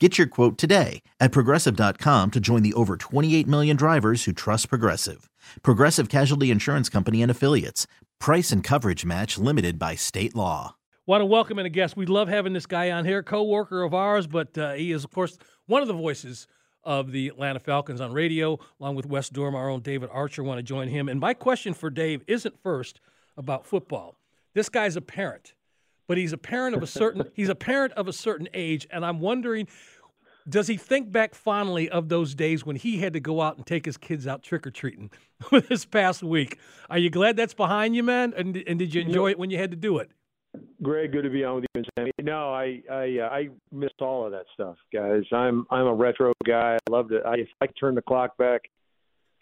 Get your quote today at progressive.com to join the over 28 million drivers who trust Progressive. Progressive Casualty Insurance Company and Affiliates. Price and coverage match limited by state law. Want to welcome in a guest. We love having this guy on here, co-worker of ours, but uh, he is, of course, one of the voices of the Atlanta Falcons on radio, along with Wes Durham, our own David Archer. Want to join him. And my question for Dave isn't first about football. This guy's a parent but he's a parent of a certain he's a parent of a certain age and i'm wondering does he think back fondly of those days when he had to go out and take his kids out trick-or-treating this past week are you glad that's behind you man and, and did you enjoy it when you had to do it Greg, good to be on with you, Sammy. No, I I uh, I missed all of that stuff, guys. I'm I'm a retro guy. I love it. I, if I could turn the clock back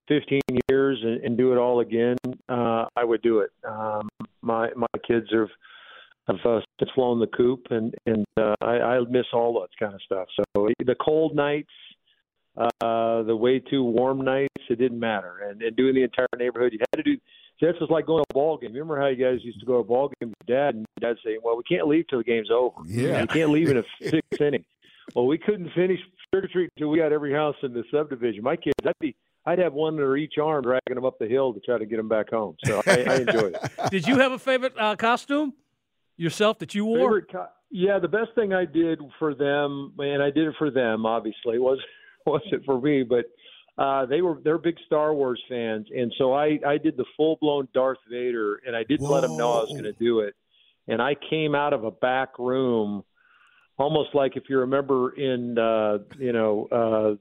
15 years and, and do it all again, uh, I would do it. Um, my my kids have I've uh, flown the coop, and and uh, I, I miss all that kind of stuff. So the cold nights, uh, the way too warm nights, it didn't matter. And, and doing the entire neighborhood, you had to do. See, that's just like going to a ball game. Remember how you guys used to go to a ball game with dad, and dad saying, "Well, we can't leave till the game's over. Yeah, you can't leave in a sixth inning." Well, we couldn't finish trick or treat until we got every house in the subdivision. My kids, I'd be I'd have one under each arm dragging them up the hill to try to get them back home. So I, I enjoyed it. Did you have a favorite uh, costume? Yourself that you wore? Co- yeah, the best thing I did for them, and I did it for them. Obviously, was wasn't for me, but uh, they were they're big Star Wars fans, and so I I did the full blown Darth Vader, and I didn't Whoa. let them know I was going to do it, and I came out of a back room, almost like if you remember in uh, you know. uh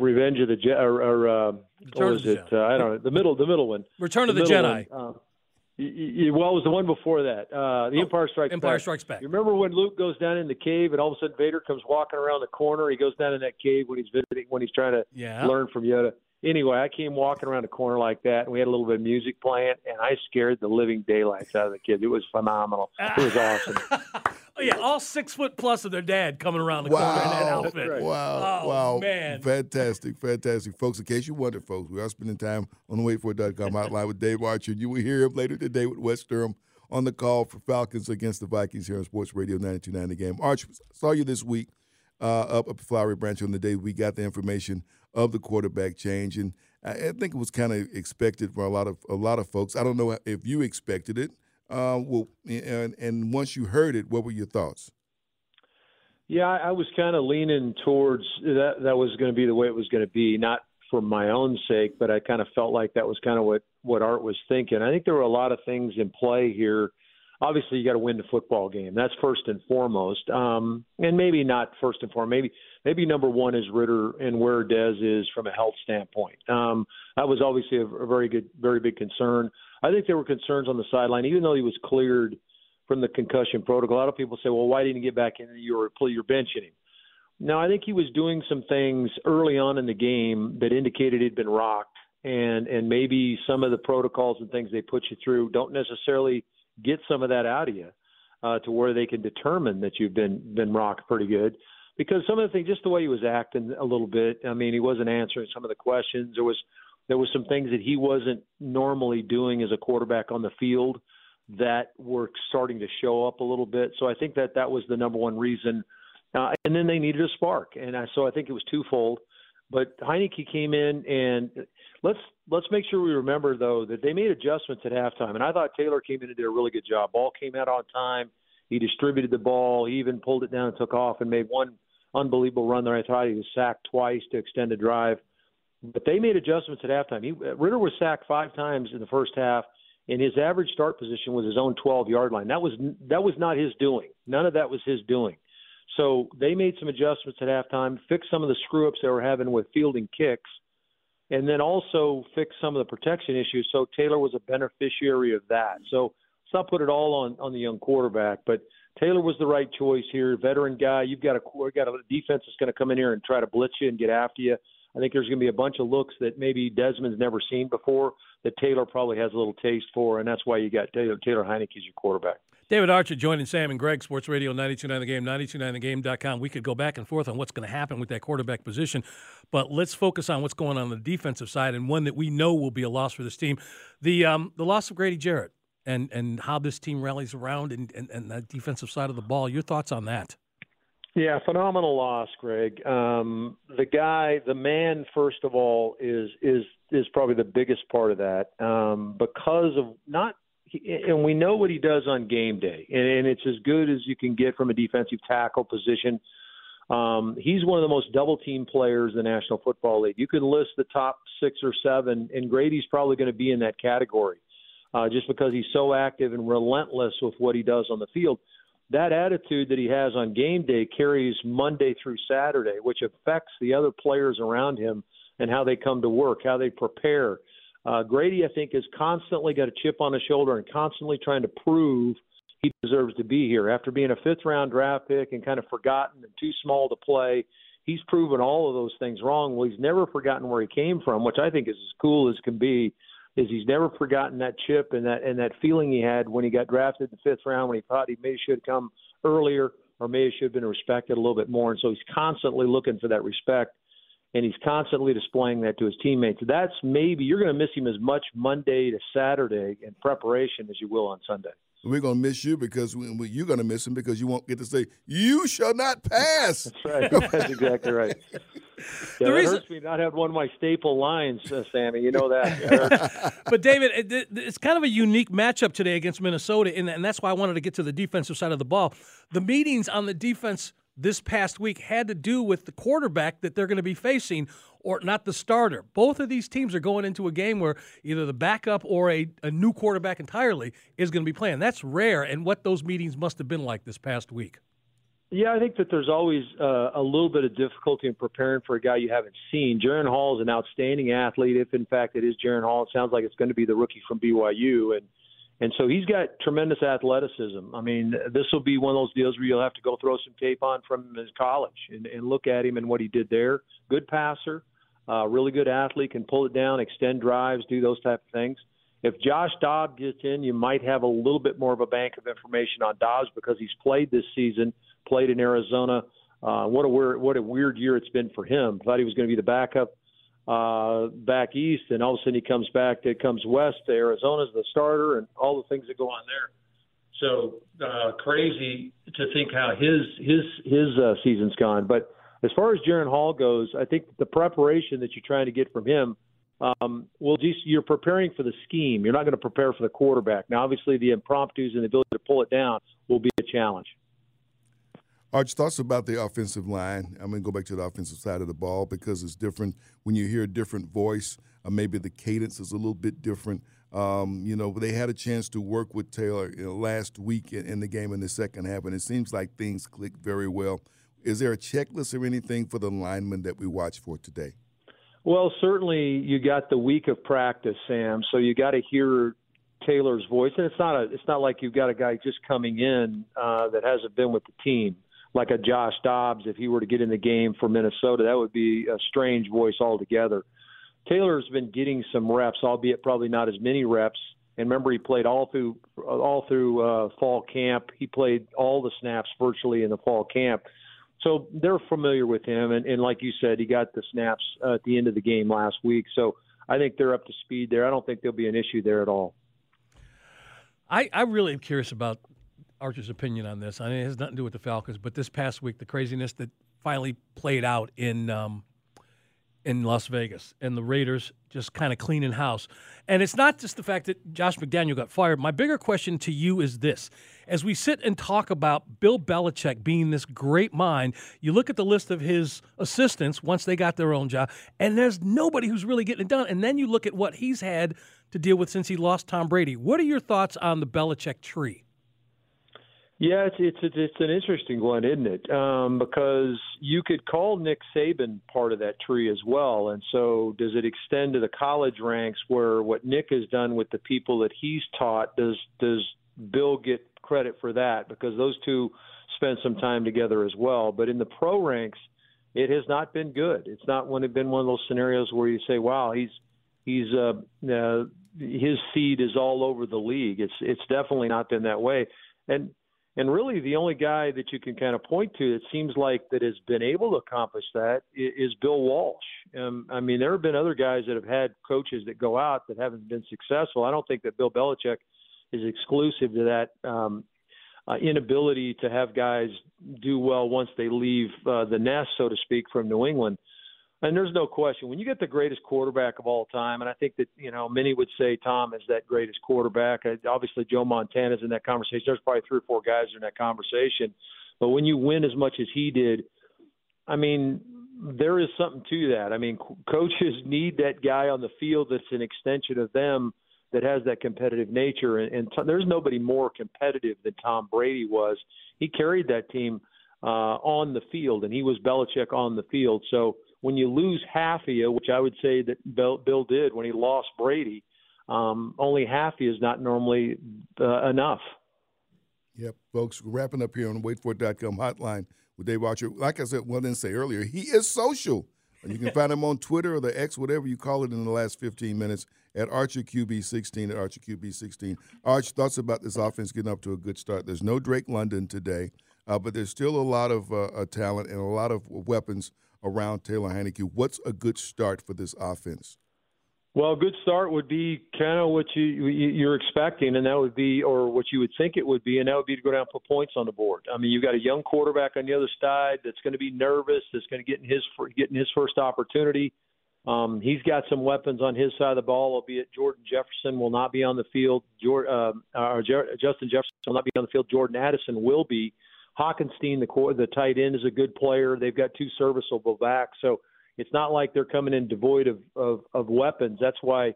Revenge of the Jedi, or, or uh, what was it? Uh, I don't know. The middle, the middle one. Return of the, Jedi. One, uh, well, it was the one before that. Uh, the Oh, Empire Strikes Empire Back. Strikes Back. You remember when Luke goes down in the cave, and all of a sudden Vader comes walking around the corner. He goes down in that cave when he's visiting, when he's trying to Yeah. learn from Yoda. Anyway, I came walking around the corner like that, and we had a little bit of music playing, and I scared the living daylights out of the kids. It was phenomenal. It was awesome. Oh yeah, all six foot plus of their dad coming around the corner in that outfit. right. Wow. Oh, wow. man. Fantastic. Fantastic. Folks, in case you wondered, folks, we are spending time on the wadeford.com hotline with Dave Archer. You will hear him later today with Wes Durham on the call for Falcons against the Vikings here on Sports Radio 929 The Game. Arch, saw you this week uh, up at the Flowery Branch on the day we got the information of the quarterback change. And I, I think it was kind of expected for a lot of a lot of folks. I don't know if you expected it. Uh, well, and, and once you heard it, what were your thoughts? Yeah, I was kind of leaning towards that. That was going to be the way it was going to be, not for my own sake, but I kind of felt like that was kind of what what Art was thinking. I think there were a lot of things in play here. Obviously, you got to win the football game. That's first and foremost, um, and maybe not first and foremost. Maybe maybe number one is Ridder and where Dez is from a health standpoint. Um, that was obviously a, a very good, very big concern. I think there were concerns on the sideline, even though he was cleared from the concussion protocol. A lot of people say, well, why didn't he get back in? You're you're benching him. No, I think he was doing some things early on in the game that indicated he'd been rocked, and and maybe some of the protocols and things they put you through don't necessarily get some of that out of you uh, to where they can determine that you've been been rocked pretty good. Because some of the things, just the way he was acting a little bit. I mean, he wasn't answering some of the questions. There was there was some things that he wasn't normally doing as a quarterback on the field that were starting to show up a little bit. So I think that that was the number one reason. Uh, and then they needed a spark, and I, so I think it was twofold. But Heinicke came in, and let's let's make sure we remember though that they made adjustments at halftime, and I thought Taylor came in and did a really good job. Ball came out on time. He distributed the ball. He even pulled it down and took off and made one unbelievable run there. I thought he was sacked twice to extend a drive. But they made adjustments at halftime. He, Ridder was sacked five times in the first half, and his average start position was his own 12 yard line. That was that was not his doing. None of that was his doing. So they made some adjustments at halftime, fixed some of the screw ups they were having with fielding kicks, and then also fixed some of the protection issues. So Taylor was a beneficiary of that. So let's not put it all on on the young quarterback, but Taylor was the right choice here. Veteran guy, you've got a got a defense that's going to come in here and try to blitz you and get after you. I think there's going to be a bunch of looks that maybe Desmond's never seen before that Taylor probably has a little taste for, and that's why you got Taylor, Taylor as your quarterback. David Archer joining Sam and Greg, Sports Radio 929 The Game, 929thegame.com. We could go back and forth on what's going to happen with that quarterback position, but let's focus on what's going on, on the defensive side and one that we know will be a loss for this team. The um, the loss of Grady Jarrett and, and how this team rallies around and, and, and that defensive side of the ball. Your thoughts on that? Yeah, phenomenal loss, Greg. Um, the guy, the man, first of all, is is is probably the biggest part of that um, because of not, and we know what he does on game day, and, and it's as good as you can get from a defensive tackle position. Um, he's one of the most double team players in the National Football League. You could list the top six or seven, and Grady's probably going to be in that category, uh, just because he's so active and relentless with what he does on the field that attitude that he has on game day carries Monday through Saturday, which affects the other players around him and how they come to work, how they prepare. Uh, Grady, I think, has constantly got a chip on his shoulder and constantly trying to prove he deserves to be here. After being a fifth round draft pick and kind of forgotten and too small to play, he's proven all of those things wrong. Well, he's never forgotten where he came from, which I think is as cool as can be is he's never forgotten that chip and that and that feeling he had when he got drafted in the fifth round when he thought he maybe should have come earlier or maybe should have been respected a little bit more. And so he's constantly looking for that respect and he's constantly displaying that to his teammates. That's maybe you're going to miss him as much Monday to Saturday in preparation as you will on Sunday. We're going to miss you because we, we, you're going to miss him because you won't get to say, You shall not pass. That's right. That's exactly right. Yeah, the reason, hurts me not have one of my staple lines, uh, Sammy. You know that. but David, it, it's kind of a unique matchup today against Minnesota, and, and that's why I wanted to get to the defensive side of the ball. The meetings on the defense this past week had to do with the quarterback that they're going to be facing, or not the starter. Both of these teams are going into a game where either the backup or a, a new quarterback entirely is going to be playing. That's rare, and what those meetings must have been like this past week. Yeah, I think that there's always uh, a little bit of difficulty in preparing for a guy you haven't seen. Jaren Hall is an outstanding athlete. If in fact it is Jaren Hall, it sounds like it's going to be the rookie from BYU, and and so he's got tremendous athleticism. I mean, this will be one of those deals where you'll have to go throw some tape on from his college and, and look at him and what he did there. Good passer, uh, really good athlete, can pull it down, extend drives, do those type of things. If Josh Dobbs gets in, you might have a little bit more of a bank of information on Dobbs because he's played this season, played in Arizona. Uh, what a weird, what a weird year it's been for him. Thought he was going to be the backup uh, back east, and all of a sudden he comes back. It comes west to Arizona's the starter, and all the things that go on there. So uh, crazy to think how his his his uh, season's gone. But as far as Jaren Hall goes, I think the preparation that you're trying to get from him, um, well, just you're preparing for the scheme. You're not going to prepare for the quarterback. Now, obviously, the impromptus and the ability to pull it down will be a challenge. Arch, thoughts about the offensive line? I'm going to go back to the offensive side of the ball because it's different when you hear a different voice. Uh, maybe the cadence is a little bit different. Um, you know, they had a chance to work with Taylor you know, last week in, in, the game in the second half, and it seems like things clicked very well. Is there a checklist or anything for the linemen that we watch for today? Well, certainly you got the week of practice, Sam. So you got to hear Taylor's voice, and it's not a it's not like you've got a guy just coming in uh, that hasn't been with the team like a Josh Dobbs, if he were to get in the game for Minnesota, that would be a strange voice altogether. Taylor's been getting some reps, albeit probably not as many reps. And remember, he played all through all through uh, fall camp. He played all the snaps virtually in the fall camp, so they're familiar with him. And, and like you said, he got the snaps uh, at the end of the game last week. So I think they're up to speed there. I don't think there'll be an issue there at all. I, I really am curious about Archer's opinion on this. I mean, it has nothing to do with the Falcons, but this past week, the craziness that finally played out in um, in Las Vegas and the Raiders just kind of cleaning house. And it's not just the fact that Josh McDaniel got fired. My bigger question to you is this: As we sit and talk about Bill Belichick being this great mind, you look at the list of his assistants once they got their own job, and there's nobody who's really getting it done. And then you look at what he's had to deal with since he lost Tom Brady. What are your thoughts on the Belichick tree? Yeah, it's it's it's an interesting one, isn't it? Um, because you could call Nick Saban part of that tree as well, and so does it extend to the college ranks where what Nick has done with the people that he's taught? Does does Bill get credit for that? Because those two spent some time together as well. But in the pro ranks, it has not been good. It's not one been one of those scenarios where you say, "Wow, he's he's uh, uh, his seed is all over the league." It's it's definitely not been that way, and and really, the only guy that you can kind of point to that seems like that has been able to accomplish that is Bill Walsh. Um, I mean, there have been other guys that have had coaches that go out that haven't been successful. I don't think that Bill Belichick is exclusive to that um, uh, inability to have guys do well once they leave uh, the nest, so to speak, from New England. And there's no question when you get the greatest quarterback of all time, and I think that you know many would say Tom is that greatest quarterback. Obviously, Joe Montana's in that conversation. There's probably three or four guys in that conversation. But when you win as much as he did, I mean, there is something to that. I mean, coaches need that guy on the field that's an extension of them that has that competitive nature. And, and t- there's nobody more competitive than Tom Brady was. He carried that team uh, on the field, and he was Belichick on the field. So when you lose half of you, which I would say that Bill, Bill did when he lost Brady, um, only half of you is not normally uh, enough. Yep, folks, wrapping up here on the wadeford.com hotline with Dave Archer. Like I said, well, didn't say earlier, he is social. And you can find him on Twitter or the X, whatever you call it, in the last 15 minutes at ArcherQB16 at ArcherQB16. Arch, thoughts about this offense getting up to a good start. There's no Drake London today, uh, but there's still a lot of uh, uh, talent and a lot of weapons around Taylor Heinicke. What's a good start for this offense? Well, a good start would be kind of what you you're expecting, and that would be, or what you would think it would be, and that would be to go down and put points on the board. I mean, you've got a young quarterback on the other side that's going to be nervous, that's going to get in his getting his first opportunity. Um, he's got some weapons on his side of the ball, albeit Jordan Jefferson will not be on the field. Jordan, uh, or Justin Jefferson will not be on the field. Jordan Addison will be. Hockenson, the the tight end, is a good player. They've got two serviceable backs, so it's not like they're coming in devoid of of, of weapons. That's why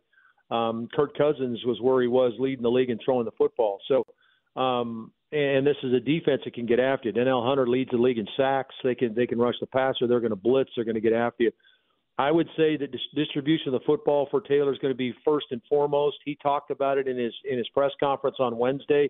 um, Kirk Cousins was where he was, leading the league and throwing the football. So, um, and this is a defense that can get after you. Danielle Hunter leads the league in sacks. They can they can rush the passer. They're going to blitz. They're going to get after you. I would say that distribution of the football for Taylor is going to be first and foremost. He talked about it in his in his press conference on Wednesday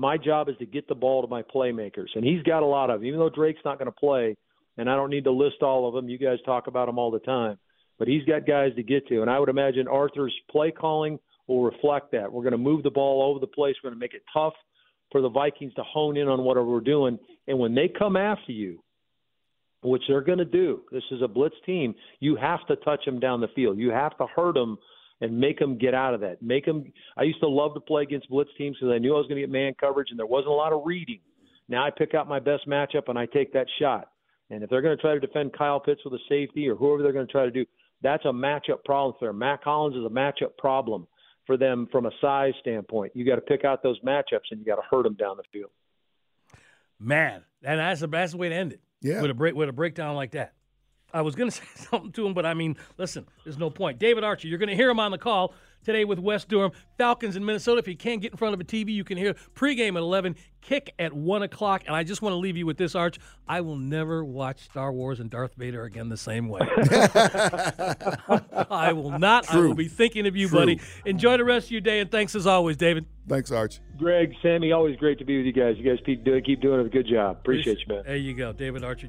my job is to get the ball to my playmakers, and he's got a lot of them. Even though Drake's not going to play, and I don't need to list all of them, you guys talk about them all the time. But he's got guys to get to, and I would imagine Arthur's play calling will reflect that. We're going to move the ball over the place. We're going to make it tough for the Vikings to hone in on whatever we're doing. And when they come after you, which they're going to do, this is a blitz team. You have to touch them down the field. You have to hurt them and make them get out of that. Make them. I used to love to play against blitz teams because I knew I was going to get man coverage and there wasn't a lot of reading. Now I pick out my best matchup and I take that shot. And if they're going to try to defend Kyle Pitts with a safety or whoever they're going to try to do, that's a matchup problem for them. Mack Hollins is a matchup problem for them from a size standpoint. You got to pick out those matchups and you got to hurt them down the field. Man, and that's the best way to end it. Yeah, with a break with a breakdown like that. I was going to say something to him, but I mean, listen, there's no point. David Archer, you're going to hear him on the call today with Wes Durham. Falcons in Minnesota. If you can't get in front of a TV, you can hear pregame at 11, kick at 1 o'clock. And I just want to leave you with this, Arch. I will never watch Star Wars and Darth Vader again the same way. I will not. True. I will be thinking of you, True. buddy. Enjoy the rest of your day, and thanks as always, David. Thanks, Arch. Greg, Sammy, always great to be with you guys. You guys keep doing, keep doing a good job. Appreciate you, man. There you go, David Archer.